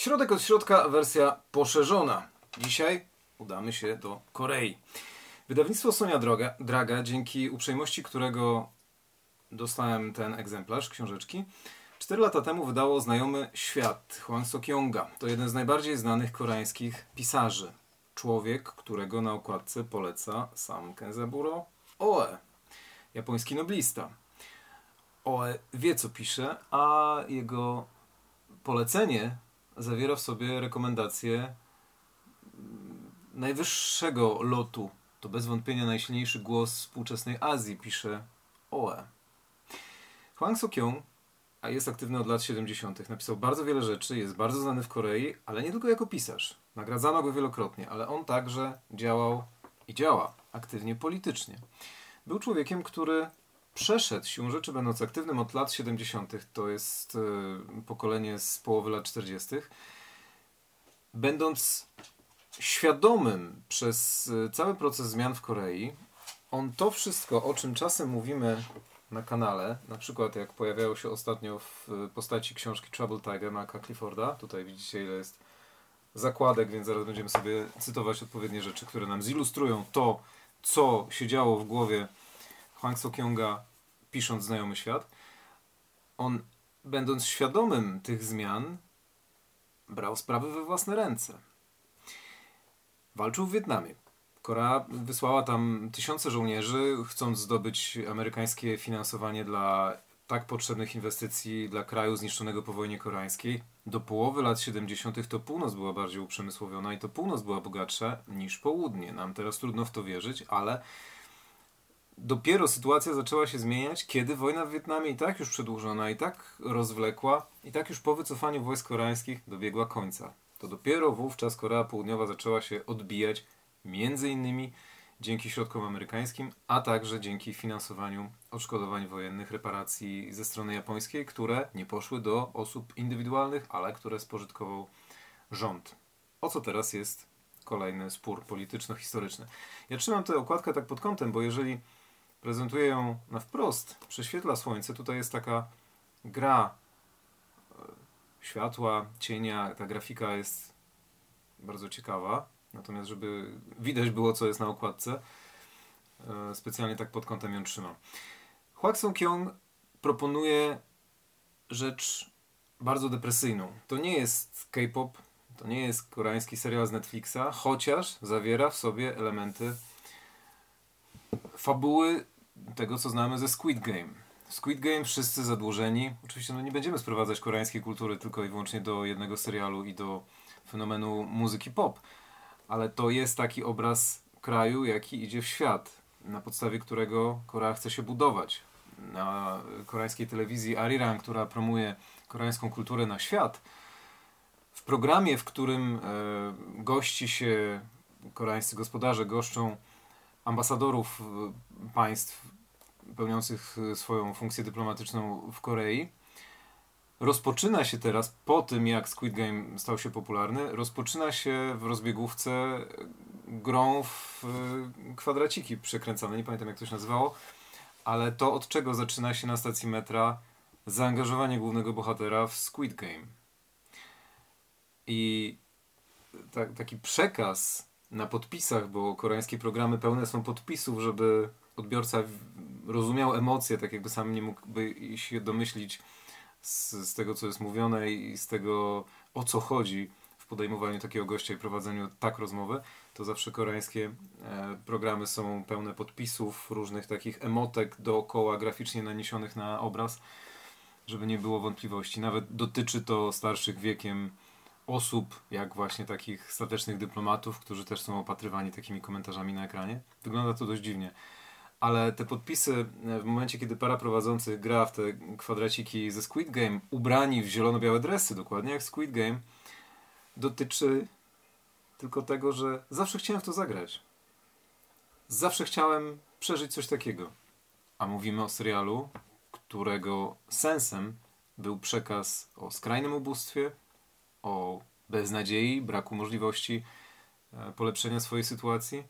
Środek od środka, wersja poszerzona. Dzisiaj udamy się do Korei. Wydawnictwo Sonia Droga, Draga, dzięki uprzejmości którego dostałem ten egzemplarz książeczki, 4 lata temu wydało znajomy świat Hwang Sok-yonga. To jeden z najbardziej znanych koreańskich pisarzy. Człowiek, którego na okładce poleca sam Kenzaburo Oe, japoński noblista. Oe wie, co pisze, a jego polecenie zawiera w sobie rekomendacje najwyższego lotu. To bez wątpienia najsilniejszy głos współczesnej Azji, pisze Oe. Hwang Sok-yong a jest aktywny od lat 70. Napisał bardzo wiele rzeczy, jest bardzo znany w Korei, ale nie tylko jako pisarz. Nagradzano go wielokrotnie, ale on także działał i działa aktywnie politycznie. Był człowiekiem, który przeszedł siłą rzeczy, będąc aktywnym od lat 70., to jest y, pokolenie z połowy lat 40., będąc świadomym przez y, cały proces zmian w Korei, on to wszystko, o czym czasem mówimy na kanale, na przykład jak pojawiało się ostatnio w postaci książki Trouble Tiger Marka Clifforda, tutaj widzicie ile jest zakładek, więc zaraz będziemy sobie cytować odpowiednie rzeczy, które nam zilustrują to, co się działo w głowie Hwang Sok-yonga pisząc Znajomy Świat. On, będąc świadomym tych zmian, brał sprawy we własne ręce. Walczył w Wietnamie. Korea wysłała tam tysiące żołnierzy, chcąc zdobyć amerykańskie finansowanie dla tak potrzebnych inwestycji dla kraju zniszczonego po wojnie koreańskiej. Do połowy lat 70. to północ była bardziej uprzemysłowiona i to północ była bogatsza niż południe. Nam teraz trudno w to wierzyć, ale dopiero sytuacja zaczęła się zmieniać, kiedy wojna w Wietnamie i tak już przedłużona, i tak rozwlekła, i tak już po wycofaniu wojsk koreańskich dobiegła końca. To dopiero wówczas Korea Południowa zaczęła się odbijać między innymi dzięki środkom amerykańskim, a także dzięki finansowaniu odszkodowań wojennych, reparacji ze strony japońskiej, które nie poszły do osób indywidualnych, ale które spożytkował rząd. O co teraz jest kolejny spór polityczno-historyczny? Ja trzymam tę okładkę tak pod kątem, bo jeżeli prezentuję ją na wprost, prześwietla słońce, tutaj jest taka gra e, światła, cienia, ta grafika jest bardzo ciekawa. Natomiast, żeby widać było, co jest na okładce, e, specjalnie tak pod kątem ją trzymam. Hwag Song-kyung proponuje rzecz bardzo depresyjną. To nie jest K-pop, to nie jest koreański serial z Netflixa, chociaż zawiera w sobie elementy fabuły tego, co znamy ze Squid Game. Squid Game wszyscy zadłużeni. Oczywiście no nie będziemy sprowadzać koreańskiej kultury tylko i wyłącznie do jednego serialu i do fenomenu muzyki pop ale to jest taki obraz kraju, jaki idzie w świat, na podstawie którego Korea chce się budować. Na koreańskiej telewizji Arirang, która promuje koreańską kulturę na świat, w programie, w którym e, gości się koreańscy gospodarze, goszczą ambasadorów e, państw pełniących swoją funkcję dyplomatyczną w Korei, rozpoczyna się teraz, po tym jak Squid Game stał się popularny, rozpoczyna się w rozbiegówce grą w kwadraciki przekręcane, nie pamiętam jak to się nazywało, ale to od czego zaczyna się na stacji metra zaangażowanie głównego bohatera w Squid Game. I ta, taki przekaz na podpisach, bo koreańskie programy pełne są podpisów, żeby odbiorca rozumiał emocje, tak jakby sam nie mógłby się domyślić, z, z tego, co jest mówione i z tego, o co chodzi w podejmowaniu takiego gościa i prowadzeniu tak rozmowy, to zawsze koreańskie e, programy są pełne podpisów, różnych takich emotek dookoła, graficznie naniesionych na obraz, żeby nie było wątpliwości. Nawet dotyczy to starszych wiekiem osób, jak właśnie takich statecznych dyplomatów, którzy też są opatrywani takimi komentarzami na ekranie. Wygląda to dość dziwnie ale te podpisy e, w momencie, kiedy para prowadzących gra w te kwadraciki ze Squid Game, ubrani w zielono-białe dresy, dokładnie jak Squid Game, dotyczy tylko tego, że zawsze chciałem w to zagrać. Zawsze chciałem przeżyć coś takiego. A mówimy o serialu, którego sensem był przekaz o skrajnym ubóstwie, o beznadziei, braku możliwości e, polepszenia swojej sytuacji,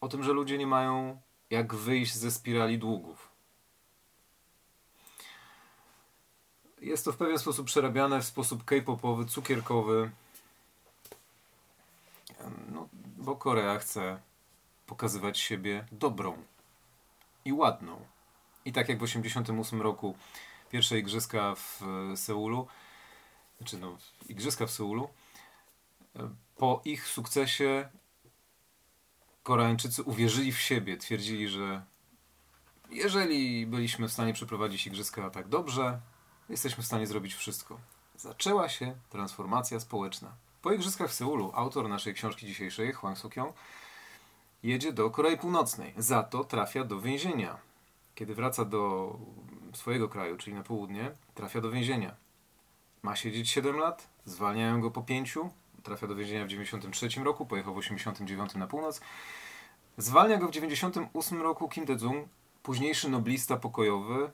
o tym, że ludzie nie mają jak wyjść ze spirali długów. Jest to w pewien sposób przerabiane w sposób k-popowy, cukierkowy. No, bo Korea chce pokazywać siebie dobrą i ładną. I tak jak w 1988 roku pierwsze igrzyska w Seulu, znaczy no, igrzyska w Seulu, po ich sukcesie Koreańczycy uwierzyli w siebie, twierdzili, że jeżeli byliśmy w stanie przeprowadzić igrzyska tak dobrze, jesteśmy w stanie zrobić wszystko. Zaczęła się transformacja społeczna. Po igrzyskach w Seulu autor naszej książki dzisiejszej, Hwang Suk-yong, jedzie do Korei Północnej. Za to trafia do więzienia. Kiedy wraca do swojego kraju, czyli na południe, trafia do więzienia. Ma siedzieć 7 lat, zwalniają go po 5, trafia do więzienia w 93 roku, pojechał w 89 na północ. Zwalnia go w 98 roku Kim Dae-jung, późniejszy noblista pokojowy,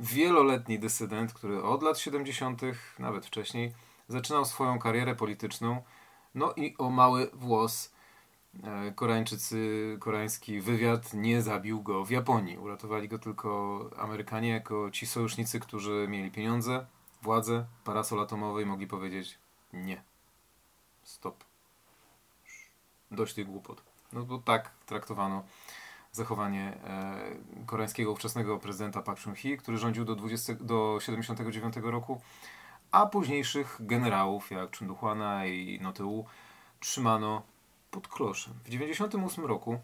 wieloletni dysydent, który od lat 70., nawet wcześniej, zaczynał swoją karierę polityczną. No i o mały włos e, Koreańczycy, koreański wywiad nie zabił go w Japonii. Uratowali go tylko Amerykanie jako ci sojusznicy, którzy mieli pieniądze, władzę, parasol atomowy i mogli powiedzieć nie. Stop. Dość tych głupot. No bo tak traktowano zachowanie e, koreańskiego ówczesnego prezydenta Park Chung-hee, który rządził do, 20, do 79 roku, a późniejszych generałów jak Chun Doo-hwana i Noteu trzymano pod kloszem. W 98 roku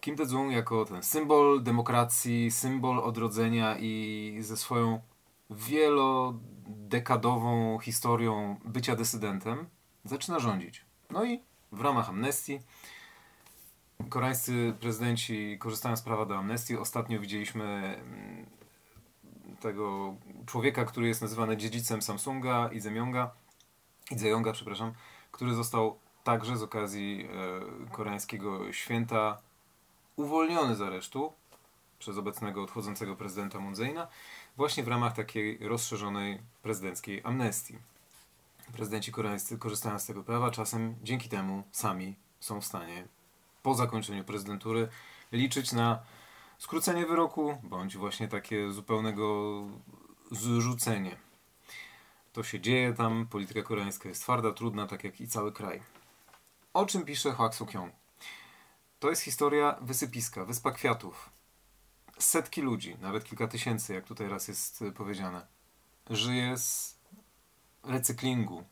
Kim Dae-jung jako ten symbol demokracji, symbol odrodzenia i ze swoją wielodekadową historią bycia dysydentem zaczyna rządzić. No i w ramach amnestii koreańscy prezydenci korzystają z prawa do amnestii. Ostatnio widzieliśmy mm, tego człowieka, który jest nazywany dziedzicem Samsunga, Idzemyonga, Idzejonga, przepraszam, który został także z okazji e, koreańskiego święta uwolniony z aresztu przez obecnego odchodzącego prezydenta Moon właśnie w ramach takiej rozszerzonej prezydenckiej amnestii. Prezydenci koreańscy korzystają z tego prawa, czasem dzięki temu sami są w stanie po zakończeniu prezydentury liczyć na skrócenie wyroku, bądź właśnie takie zupełnego zrzucenie. To się dzieje tam, polityka koreańska jest twarda, trudna, tak jak i cały kraj. O czym pisze Hwag Suk-yong? To jest historia wysypiska, wyspa kwiatów. Setki ludzi, nawet kilka tysięcy, jak tutaj raz jest powiedziane, żyje z recyklingu,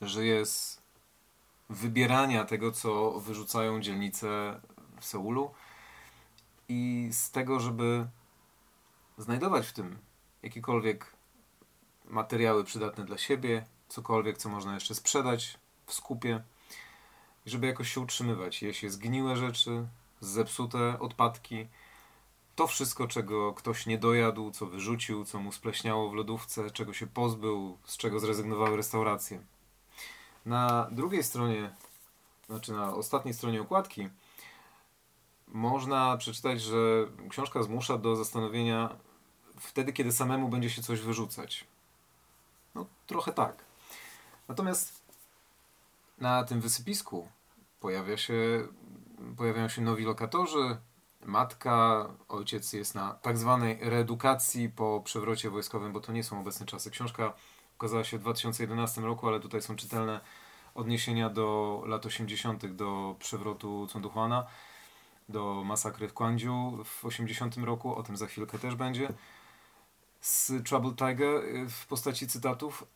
żyje z wybierania tego, co wyrzucają dzielnice w Seulu i z tego, żeby znajdować w tym jakiekolwiek materiały przydatne dla siebie, cokolwiek, co można jeszcze sprzedać w skupie żeby jakoś się utrzymywać. Jeśli zgniłe rzeczy, zepsute odpadki, to wszystko, czego ktoś nie dojadł, co wyrzucił, co mu spleśniało w lodówce, czego się pozbył, z czego zrezygnowały restauracje. Na drugiej stronie, znaczy na ostatniej stronie okładki, można przeczytać, że książka zmusza do zastanowienia wtedy, kiedy samemu będzie się coś wyrzucać. No, trochę tak. Natomiast na tym wysypisku pojawia się, pojawiają się nowi lokatorzy. Matka, ojciec jest na tak zwanej reedukacji po przewrocie wojskowym, bo to nie są obecne czasy. Książka ukazała się w 2011 roku, ale tutaj są czytelne odniesienia do lat 80., do przewrotu Conduchwana, do masakry w Kwandziu w 80 roku, o tym za chwilkę też będzie. Z Trouble Tiger y, w postaci cytatów.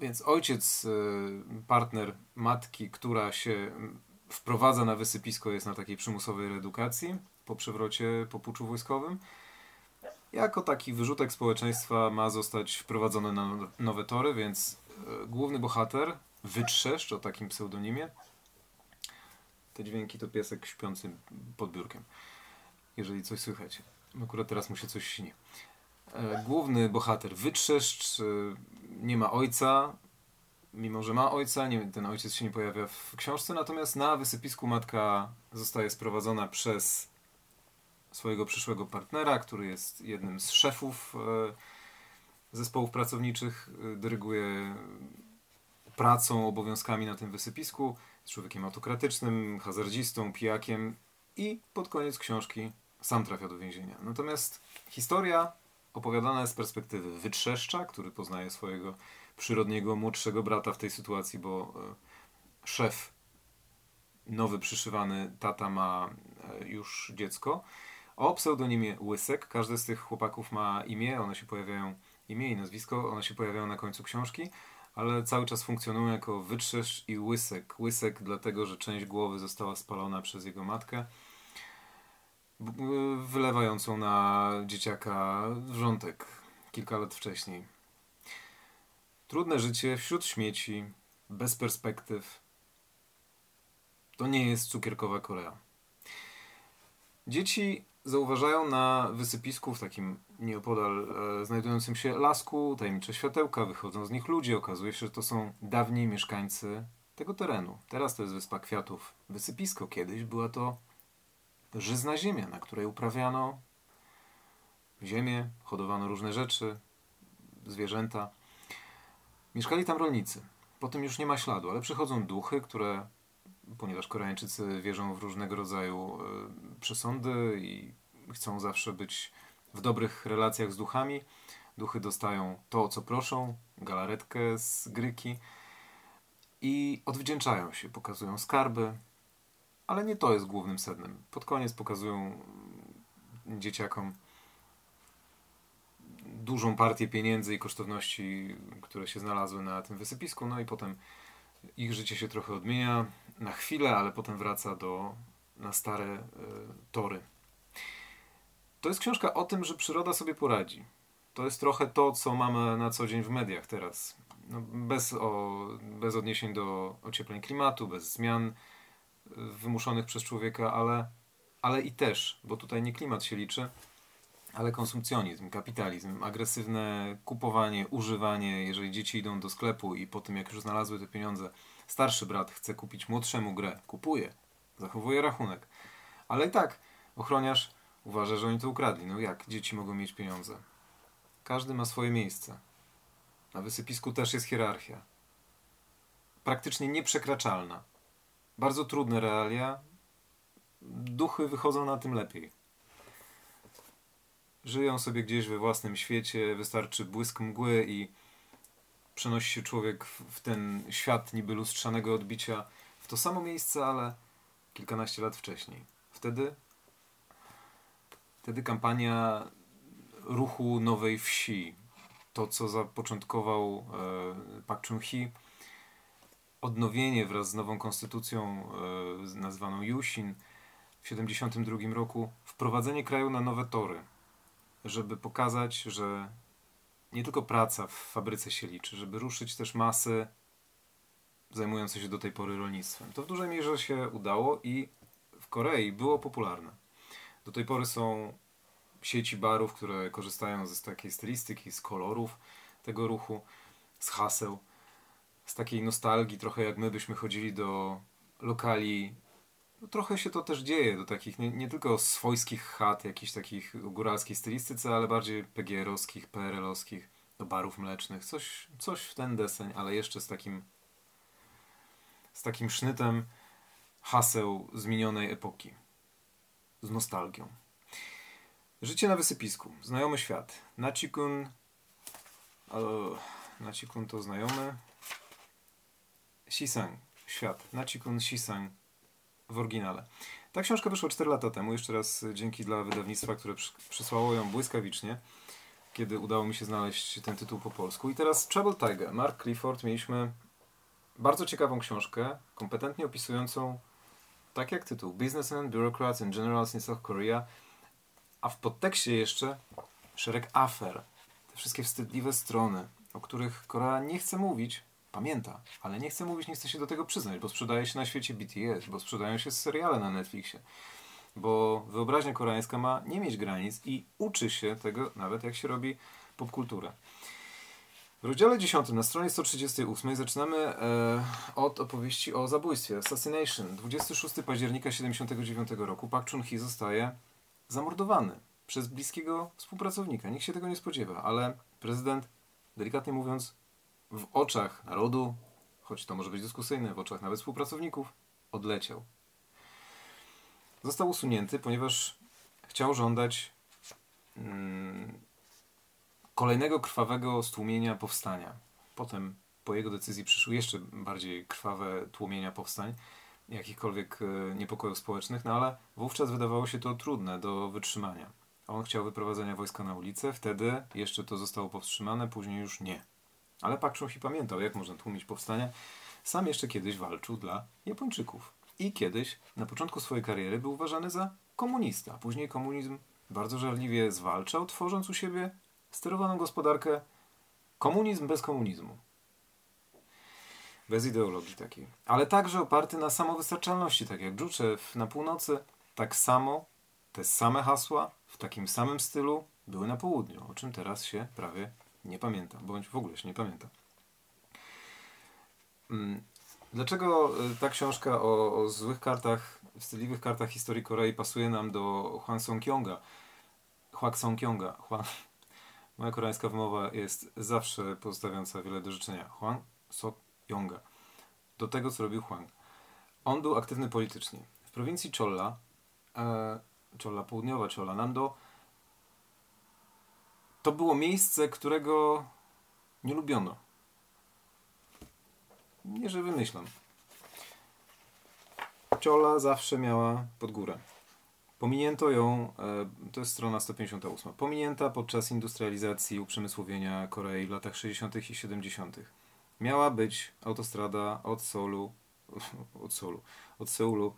Więc ojciec, y, partner matki, która się wprowadza na wysypisko, jest na takiej przymusowej reedukacji po przewrocie, po puczu wojskowym jako taki wyrzutek społeczeństwa ma zostać wprowadzony na nowe tory, więc e, główny bohater, Wytrzeszcz o takim pseudonimie, te dźwięki to piesek śpiący pod biurkiem, jeżeli coś słychać. Akurat teraz mu się coś śni. E, główny bohater Wytrzeszcz e, nie ma ojca, mimo że ma ojca, nie, ten ojciec się nie pojawia w książce, natomiast na wysypisku matka zostaje sprowadzona przez swojego przyszłego partnera, który jest jednym z szefów e, zespołów pracowniczych, e, dyryguje pracą, obowiązkami na tym wysypisku, jest człowiekiem autokratycznym, hazardzistą, pijakiem i pod koniec książki sam trafia do więzienia. Natomiast historia opowiadana z perspektywy wytrzeszcza, który poznaje swojego przyrodniego młodszego brata w tej sytuacji, bo e, szef, nowy przyszywany tata ma e, już dziecko, o pseudonimie Łysek. Każdy z tych chłopaków ma imię, one się pojawiają, imię i nazwisko, one się pojawiają na końcu książki, ale cały czas funkcjonują jako Wytrzesz i Łysek. Łysek dlatego, że część głowy została spalona przez jego matkę, wylewającą na dzieciaka wrzątek kilka lat wcześniej. Trudne życie wśród śmieci, bez perspektyw. To nie jest cukierkowa Korea. Dzieci zauważają na wysypisku, w takim nieopodal e, znajdującym się lasku, tajemnicze światełka, wychodzą z nich ludzie. Okazuje się, że to są dawni mieszkańcy tego terenu. Teraz to jest Wyspa Kwiatów. Wysypisko kiedyś była to żyzna ziemia, na której uprawiano ziemię, hodowano różne rzeczy, zwierzęta. Mieszkali tam rolnicy. Potem już nie ma śladu, ale przychodzą duchy, które ponieważ Koreańczycy wierzą w różnego rodzaju e, przesądy i chcą zawsze być w dobrych relacjach z duchami. Duchy dostają to, o co proszą, galaretkę z gryki i odwdzięczają się, pokazują skarby, ale nie to jest głównym sednem. Pod koniec pokazują dzieciakom dużą partię pieniędzy i kosztowności, które się znalazły na tym wysypisku, no i potem ich życie się trochę odmienia na chwilę, ale potem wraca do, na stare y, tory. To jest książka o tym, że przyroda sobie poradzi. To jest trochę to, co mamy na co dzień w mediach teraz. No, bez, o, bez odniesień do ociepleń klimatu, bez zmian wymuszonych przez człowieka, ale, ale i też, bo tutaj nie klimat się liczy, ale konsumpcjonizm, kapitalizm, agresywne kupowanie, używanie. Jeżeli dzieci idą do sklepu i po tym, jak już znalazły te pieniądze, starszy brat chce kupić młodszemu grę, kupuje, zachowuje rachunek. Ale i tak ochroniarz uważa, że oni to ukradli. No jak dzieci mogą mieć pieniądze? Każdy ma swoje miejsce. Na wysypisku też jest hierarchia. Praktycznie nieprzekraczalna. Bardzo trudne realia. Duchy wychodzą na tym lepiej. Żyją sobie gdzieś we własnym świecie, wystarczy błysk mgły i przenosi się człowiek w ten świat niby lustrzanego odbicia w to samo miejsce, ale kilkanaście lat wcześniej. Wtedy, wtedy kampania ruchu Nowej Wsi, to co zapoczątkował e, Pak Chung-hee, odnowienie wraz z nową konstytucją e, nazwaną Yusin w 1972 roku, wprowadzenie kraju na nowe tory, żeby pokazać, że nie tylko praca w fabryce się liczy, żeby ruszyć też masy zajmujące się do tej pory rolnictwem. To w dużej mierze się udało i w Korei było popularne. Do tej pory są sieci barów, które korzystają z takiej stylistyki, z kolorów tego ruchu, z haseł, z takiej nostalgii, trochę jak my byśmy chodzili do lokali. No, trochę się to też dzieje, do takich nie, nie tylko swojskich chat, jakichś takich góralskiej stylistyce, ale bardziej PGR-owskich, PRL-owskich, do barów mlecznych. Coś, coś w ten deseń, ale jeszcze z takim z takim sznytem haseł z minionej epoki. Z nostalgią. Życie na wysypisku. Znajomy świat. Nachikun. Nachikun to znajomy. Shisang. Świat. Nachikun Shisang w oryginale. Ta książka wyszła 4 lata temu. Jeszcze raz dzięki dla wydawnictwa, które przysłało ją błyskawicznie, kiedy udało mi się znaleźć ten tytuł po polsku. I teraz Trouble Tiger. Mark Clifford. Mieliśmy bardzo ciekawą książkę, kompetentnie opisującą, tak jak tytuł, Businessmen, Bureaucrats and Generals in South Korea, a w podtekście jeszcze szereg afer. Te wszystkie wstydliwe strony, o których Korea nie chce mówić, pamięta, ale nie chce mówić, nie chce się do tego przyznać, bo sprzedaje się na świecie BTS, bo sprzedają się seriale na Netflixie. Bo wyobraźnia koreańska ma nie mieć granic i uczy się tego nawet jak się robi popkulturę. W rozdziale 10 na stronie 138 zaczynamy e, od opowieści o zabójstwie, assassination. 26 października 1979 roku Park Chung-hee zostaje zamordowany przez bliskiego współpracownika. Nikt się tego nie spodziewa, ale prezydent, delikatnie mówiąc, w oczach narodu, choć to może być dyskusyjne, w oczach nawet współpracowników, odleciał. Został usunięty, ponieważ chciał żądać mm, kolejnego krwawego stłumienia powstania. Potem po jego decyzji przyszły jeszcze bardziej krwawe tłumienia powstań, jakichkolwiek e, niepokojów społecznych, no ale wówczas wydawało się to trudne do wytrzymania. On chciał wyprowadzenia wojska na ulicę, wtedy jeszcze to zostało powstrzymane, później już nie. Ale Pak Chung-hee pamiętał, jak można tłumić powstania. Sam jeszcze kiedyś walczył dla Japończyków. I kiedyś, na początku swojej kariery, był uważany za komunista. Później komunizm bardzo żarliwie zwalczał, tworząc u siebie sterowaną gospodarkę komunizm bez komunizmu. Bez ideologii takiej. Ale także oparty na samowystarczalności, tak jak Dżuczew na północy, tak samo te same hasła w takim samym stylu były na południu, o czym teraz się prawie nie pamięta, bądź w ogóle się nie pamięta. Mm, dlaczego y, ta książka o, o złych kartach, wstydliwych kartach historii Korei pasuje nam do Hwang Song-kyonga? Hwang Song-kyonga. Hwang... Moja koreańska wymowa jest zawsze pozostawiająca wiele do życzenia. Hwang Sok-yonga. Do tego, co robił Hwang. On był aktywny politycznie. W prowincji Cholla, e, Cholla Południowa, Cholla Nando, to było miejsce, którego nie lubiono. Nie, że wymyślam. Ciola zawsze miała pod górę. Pominięto ją, e, to jest strona 158, pominięta podczas industrializacji, uprzemysłowienia Korei w latach 60. i 70. Miała być autostrada od Seulu, od Seulu, od Seulu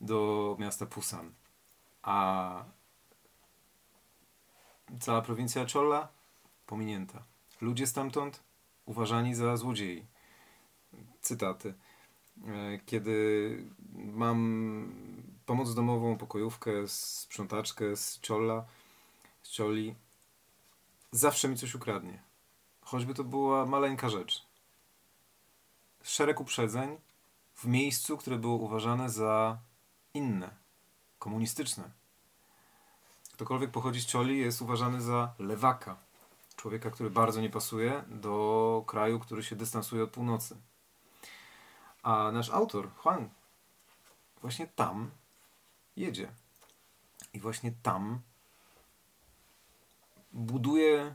do miasta Pusan. A cała prowincja Cholla pominięta. Ludzie stamtąd uważani za złodziei. Cytaty. E, kiedy mam pomoc domową, pokojówkę, sprzątaczkę z Cholla, z Choli, zawsze mi coś ukradnie. Choćby to była maleńka rzecz. Szereg uprzedzeń w miejscu, które było uważane za inne, komunistyczne. Ktokolwiek pochodzi z Choli jest uważany za lewaka. Człowieka, który bardzo nie pasuje do kraju, który się dystansuje od północy. A nasz autor, Huang, właśnie tam jedzie. I właśnie tam buduje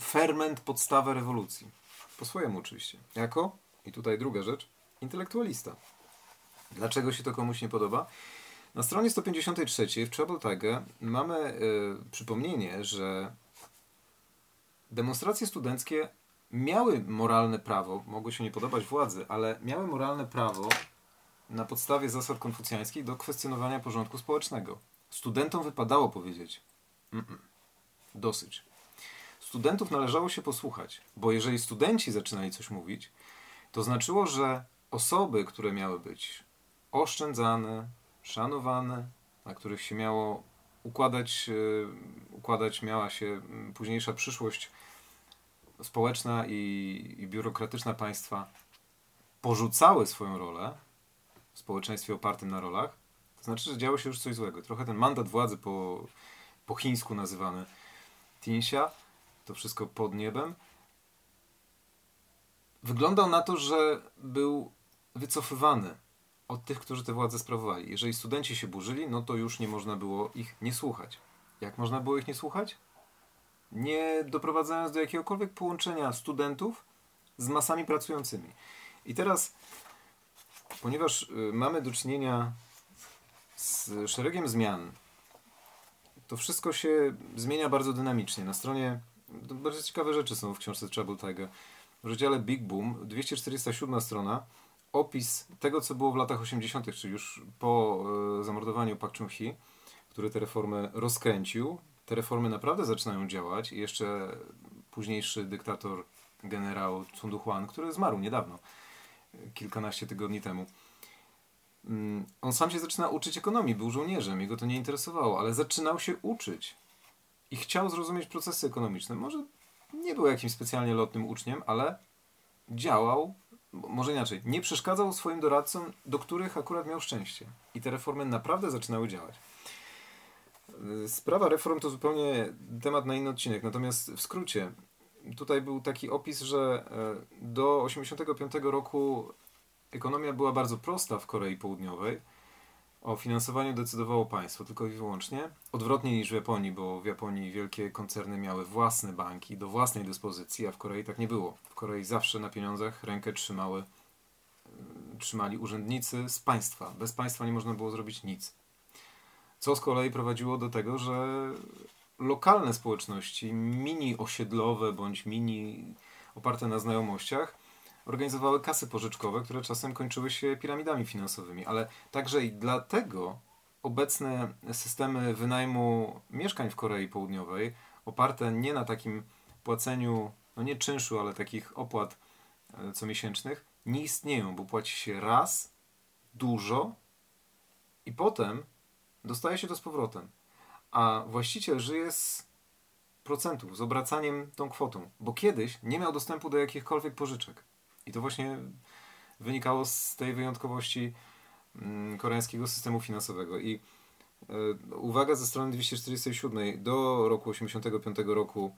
ferment, podstawę rewolucji. Po swojemu oczywiście. Jako, i tutaj druga rzecz, intelektualista. Dlaczego się to komuś nie podoba? Na stronie 153 w Trouble Tiger mamy y, przypomnienie, że demonstracje studenckie miały moralne prawo, mogły się nie podobać władzy, ale miały moralne prawo na podstawie zasad konfucjańskich do kwestionowania porządku społecznego. Studentom wypadało powiedzieć: mm -mm, dosyć. Studentów należało się posłuchać, bo jeżeli studenci zaczynali coś mówić, to znaczyło, że osoby, które miały być oszczędzane, szanowane, na których się miało układać, e, układać miała się późniejsza przyszłość społeczna i, i biurokratyczna państwa, porzucały swoją rolę w społeczeństwie opartym na rolach, to znaczy, że działo się już coś złego. Trochę ten mandat władzy po, po chińsku nazywany Tinsia, to wszystko pod niebem, wyglądał na to, że był wycofywany od tych, którzy tę władzę sprawowali. Jeżeli studenci się burzyli, no to już nie można było ich nie słuchać. Jak można było ich nie słuchać? Nie doprowadzając do jakiegokolwiek połączenia studentów z masami pracującymi. I teraz, ponieważ y, mamy do czynienia z szeregiem zmian, to wszystko się zmienia bardzo dynamicznie. Na stronie bardzo ciekawe rzeczy są w książce Trouble Tiger. W rozdziale Big Boom, 247 strona, opis tego, co było w latach 80., czyli już po e, zamordowaniu Pak Chung-hee, który te reformy rozkręcił. Te reformy naprawdę zaczynają działać i jeszcze późniejszy dyktator, generał Tsundu Huan, który zmarł niedawno, kilkanaście tygodni temu. Mm, on sam się zaczyna uczyć ekonomii, był żołnierzem, jego to nie interesowało, ale zaczynał się uczyć i chciał zrozumieć procesy ekonomiczne. Może nie był jakimś specjalnie lotnym uczniem, ale działał może inaczej, nie przeszkadzał swoim doradcom, do których akurat miał szczęście. I te reformy naprawdę zaczynały działać. Sprawa reform to zupełnie temat na inny odcinek, natomiast w skrócie, tutaj był taki opis, że e, do 1985 roku ekonomia była bardzo prosta w Korei Południowej. O finansowaniu decydowało państwo tylko i wyłącznie. Odwrotnie niż w Japonii, bo w Japonii wielkie koncerny miały własne banki do własnej dyspozycji, a w Korei tak nie było. W Korei zawsze na pieniądzach rękę trzymały, trzymali urzędnicy z państwa. Bez państwa nie można było zrobić nic. Co z kolei prowadziło do tego, że lokalne społeczności, mini osiedlowe bądź mini oparte na znajomościach, organizowały kasy pożyczkowe, które czasem kończyły się piramidami finansowymi, ale także i dlatego obecne systemy wynajmu mieszkań w Korei Południowej, oparte nie na takim płaceniu, no nie czynszu, ale takich opłat e, comiesięcznych, nie istnieją, bo płaci się raz, dużo i potem dostaje się to z powrotem. A właściciel żyje z procentów, z obracaniem tą kwotą, bo kiedyś nie miał dostępu do jakichkolwiek pożyczek. I to właśnie wynikało z tej wyjątkowości mm, koreańskiego systemu finansowego. I e, uwaga ze strony 247 do roku 85 roku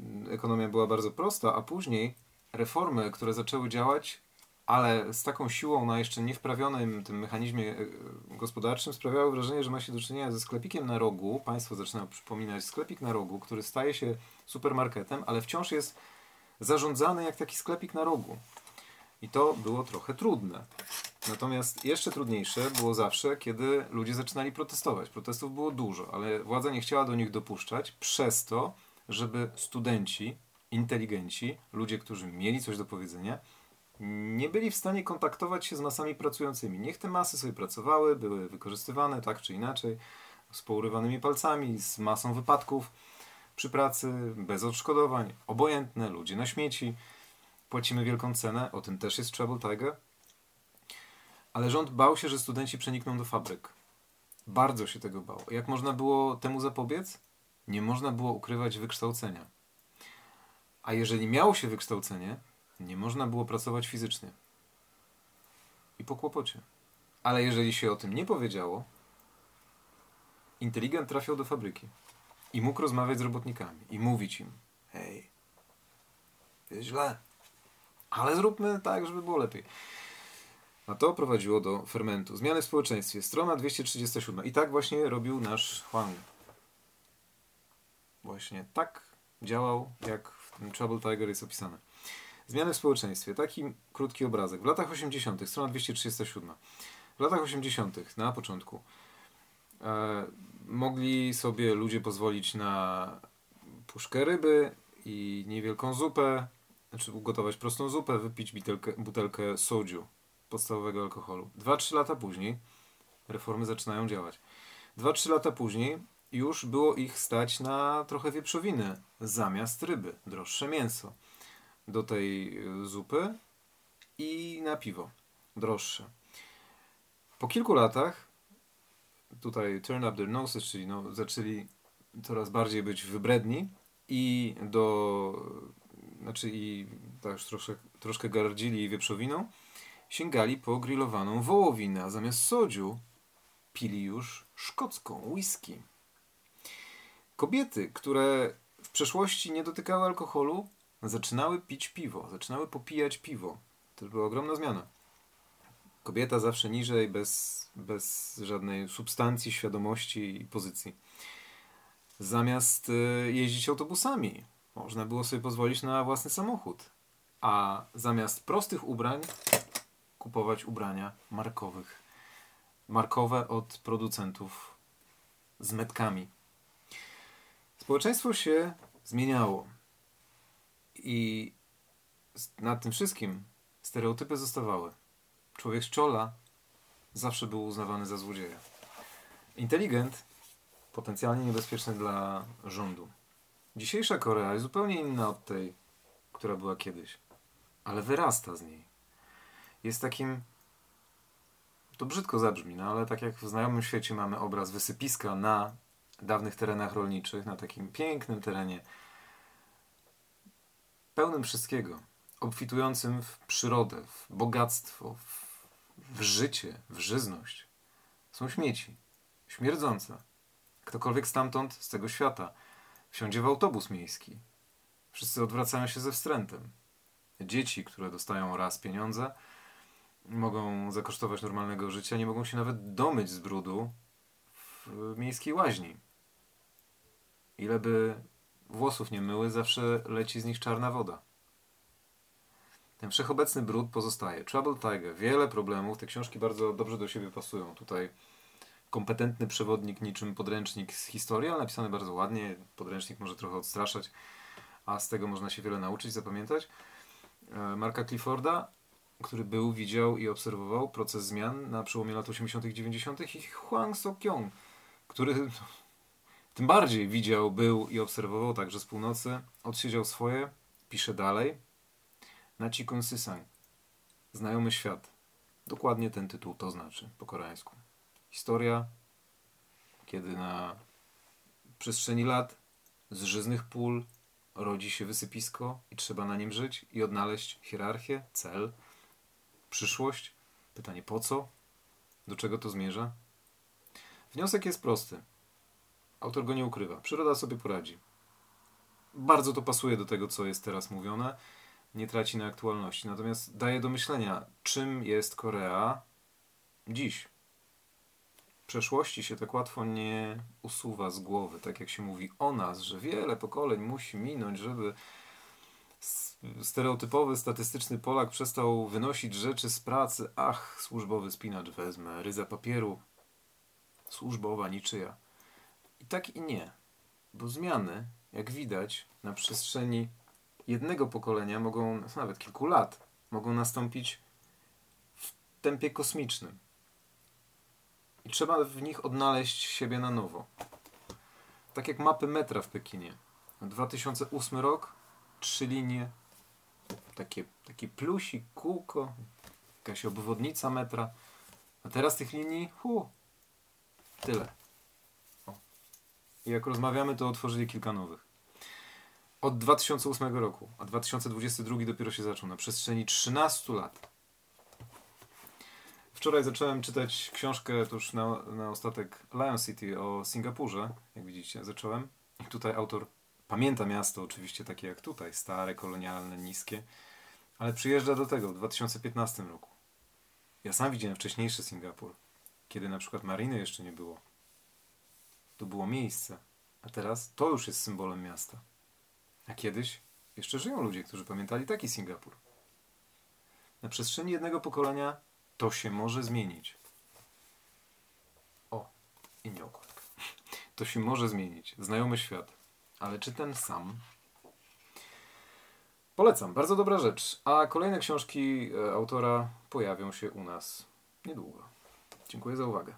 mm, ekonomia była bardzo prosta, a później reformy, które zaczęły działać, ale z taką siłą na jeszcze niewprawionym tym mechanizmie e, gospodarczym sprawiały wrażenie, że ma się do czynienia ze sklepikiem na rogu. Państwo zaczyna przypominać sklepik na rogu, który staje się supermarketem, ale wciąż jest zarządzany jak taki sklepik na rogu. I to było trochę trudne. Natomiast jeszcze trudniejsze było zawsze, kiedy ludzie zaczynali protestować. Protestów było dużo, ale władza nie chciała do nich dopuszczać przez to, żeby studenci, inteligenci, ludzie, którzy mieli coś do powiedzenia, nie byli w stanie kontaktować się z masami pracującymi. Niech te masy sobie pracowały, były wykorzystywane tak czy inaczej, z pourywanymi palcami, z masą wypadków przy pracy, bez odszkodowań, obojętne, ludzie na śmieci. Płacimy wielką cenę, o tym też jest Trouble Tiger. Ale rząd bał się, że studenci przenikną do fabryk. Bardzo się tego bał. Jak można było temu zapobiec? Nie można było ukrywać wykształcenia. A jeżeli miało się wykształcenie, nie można było pracować fizycznie. I po kłopocie. Ale jeżeli się o tym nie powiedziało, inteligent trafiał do fabryki. I mógł rozmawiać z robotnikami i mówić im: Hej, jest źle, ale zróbmy tak, żeby było lepiej. A to prowadziło do fermentu. Zmiany w społeczeństwie. Strona 237. I tak właśnie robił nasz Huang. Właśnie tak działał, jak w tym Trouble Tiger jest opisane. Zmiany w społeczeństwie. Taki krótki obrazek. W latach 80., strona 237. W latach 80., na początku, e, mogli sobie ludzie pozwolić na puszkę ryby i niewielką zupę, znaczy ugotować prostą zupę, wypić butelkę, butelkę soju, podstawowego alkoholu. 2-3 lata później reformy zaczynają działać. 2-3 lata później już było ich stać na trochę wieprzowiny zamiast ryby, droższe mięso do tej zupy i na piwo, droższe. Po kilku latach tutaj turn up their noses, czyli no, zaczęli coraz bardziej być wybredni i do, znaczy i tak już troszkę, troszkę gardzili wieprzowiną, sięgali po grillowaną wołowinę, a zamiast sodziu pili już szkocką whisky. Kobiety, które w przeszłości nie dotykały alkoholu, zaczynały pić piwo, zaczynały popijać piwo. To była ogromna zmiana. Kobieta zawsze niżej, bez, bez żadnej substancji, świadomości i pozycji. Zamiast y, jeździć autobusami, można było sobie pozwolić na własny samochód. A zamiast prostych ubrań, kupować ubrania markowych. Markowe od producentów z metkami. Społeczeństwo się zmieniało. I nad tym wszystkim stereotypy zostawały. Człowiek z czola zawsze był uznawany za złodzieja. Inteligent, potencjalnie niebezpieczny dla rządu. Dzisiejsza Korea jest zupełnie inna od tej, która była kiedyś, ale wyrasta z niej. Jest takim. To brzydko zabrzmi, no ale tak jak w znajomym świecie mamy obraz wysypiska na dawnych terenach rolniczych, na takim pięknym terenie, pełnym wszystkiego, obfitującym w przyrodę, w bogactwo, w w życie, w żyzność, są śmieci, śmierdzące. Ktokolwiek stamtąd, z tego świata, wsiądzie w autobus miejski. Wszyscy odwracają się ze wstrętem. Dzieci, które dostają raz pieniądze, mogą zakosztować normalnego życia, nie mogą się nawet domyć z brudu w miejskiej łaźni. Ile by włosów nie myły, zawsze leci z nich czarna woda. Ten wszechobecny brud pozostaje. Trouble Tiger, wiele problemów. Te książki bardzo dobrze do siebie pasują. Tutaj kompetentny przewodnik, niczym podręcznik z historii, ale napisany bardzo ładnie. Podręcznik może trochę odstraszać, a z tego można się wiele nauczyć, zapamiętać. E, Marka Clifforda, który był, widział i obserwował proces zmian na przełomie lat 80. i 90. i Hwang Sok-kyung, który tym bardziej widział, był i obserwował także z północy, odsiedział swoje, pisze dalej. Naci Sysang. Znajomy świat. Dokładnie ten tytuł to znaczy po koreańsku. Historia, kiedy na przestrzeni lat z żyznych pól rodzi się wysypisko i trzeba na nim żyć i odnaleźć hierarchię, cel, przyszłość. Pytanie po co? Do czego to zmierza? Wniosek jest prosty. Autor go nie ukrywa. Przyroda sobie poradzi. Bardzo to pasuje do tego, co jest teraz mówione. Nie traci na aktualności. Natomiast daje do myślenia, czym jest Korea dziś. Przeszłości się tak łatwo nie usuwa z głowy. Tak jak się mówi o nas, że wiele pokoleń musi minąć, żeby stereotypowy, statystyczny Polak przestał wynosić rzeczy z pracy. Ach, służbowy spinacz wezmę, ryza papieru. Służbowa, niczyja. I tak i nie. Bo zmiany, jak widać, na przestrzeni jednego pokolenia mogą, nawet kilku lat, mogą nastąpić w tempie kosmicznym. I trzeba w nich odnaleźć siebie na nowo. Tak jak mapy metra w Pekinie. 2008 rok, trzy linie, takie, taki plusik, kółko, jakaś obwodnica metra. A teraz tych linii, hu, tyle. I jak rozmawiamy, to otworzyli kilka nowych. Od 2008 roku, a 2022 dopiero się zaczął, na przestrzeni 13 lat. Wczoraj zacząłem czytać książkę, to już na, na ostatek Lion City o Singapurze, jak widzicie, zacząłem. I tutaj autor pamięta miasto, oczywiście takie jak tutaj, stare, kolonialne, niskie, ale przyjeżdża do tego w 2015 roku. Ja sam widziałem wcześniejszy Singapur, kiedy na przykład mariny jeszcze nie było. To było miejsce. A teraz to już jest symbolem miasta. A kiedyś jeszcze żyją ludzie, którzy pamiętali taki Singapur. Na przestrzeni jednego pokolenia to się może zmienić. O, i nie okładka. To się może zmienić. Znajomy świat. Ale czy ten sam? Polecam, bardzo dobra rzecz. A kolejne książki e, autora pojawią się u nas niedługo. Dziękuję za uwagę.